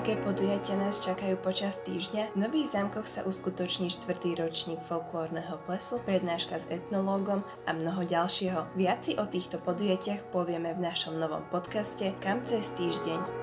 Aké podujatia nás čakajú počas týždňa? V Nových zámkoch sa uskutoční štvrtý ročník folklórneho plesu, prednáška s etnológom a mnoho ďalšieho. Viac si o týchto podujatiach povieme v našom novom podcaste Kam cez týždeň.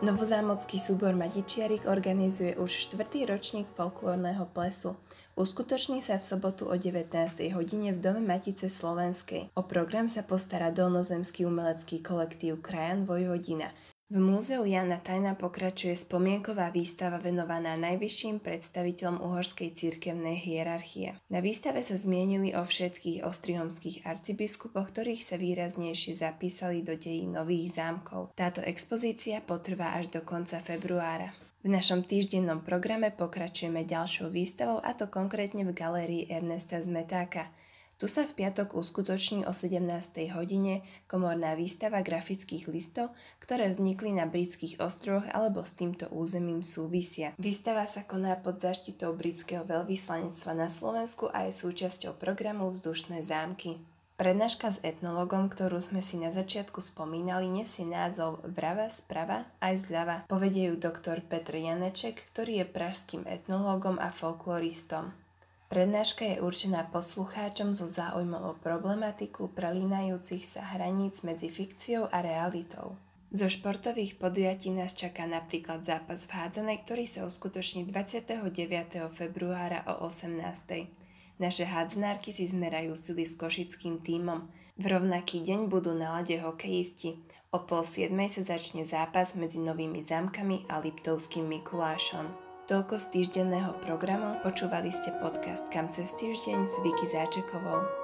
Novozámocký súbor Matičiarik organizuje už štvrtý ročník folklórneho plesu. Uskutoční sa v sobotu o 19. hodine v Dome Matice Slovenskej. O program sa postará dolnozemský umelecký kolektív Krajan Vojvodina. V múzeu Jana Tajna pokračuje spomienková výstava venovaná najvyšším predstaviteľom uhorskej cirkevnej hierarchie. Na výstave sa zmienili o všetkých ostrihomských arcibiskupoch, ktorých sa výraznejšie zapísali do dejí nových zámkov. Táto expozícia potrvá až do konca februára. V našom týždennom programe pokračujeme ďalšou výstavou a to konkrétne v galérii Ernesta Zmetáka – tu sa v piatok uskutoční o 17. hodine komorná výstava grafických listov, ktoré vznikli na britských ostrovoch alebo s týmto územím súvisia. Výstava sa koná pod zaštitou britského veľvyslanectva na Slovensku a je súčasťou programu Vzdušné zámky. Prednáška s etnologom, ktorú sme si na začiatku spomínali, nesie názov Vrava, sprava aj zľava. Povedie ju doktor Petr Janeček, ktorý je pražským etnológom a folkloristom. Prednáška je určená poslucháčom so záujmom o problematiku prelínajúcich sa hraníc medzi fikciou a realitou. Zo športových podujatí nás čaká napríklad zápas v hádzanej, ktorý sa uskutoční 29. februára o 18. Naše hádzanárky si zmerajú sily s košickým tímom. V rovnaký deň budú na lade hokejisti. O pol siedmej sa začne zápas medzi Novými zámkami a Liptovským Mikulášom. Toľko z týždenného programu. Počúvali ste podcast Kam cez týždeň s Vicky Záčekovou.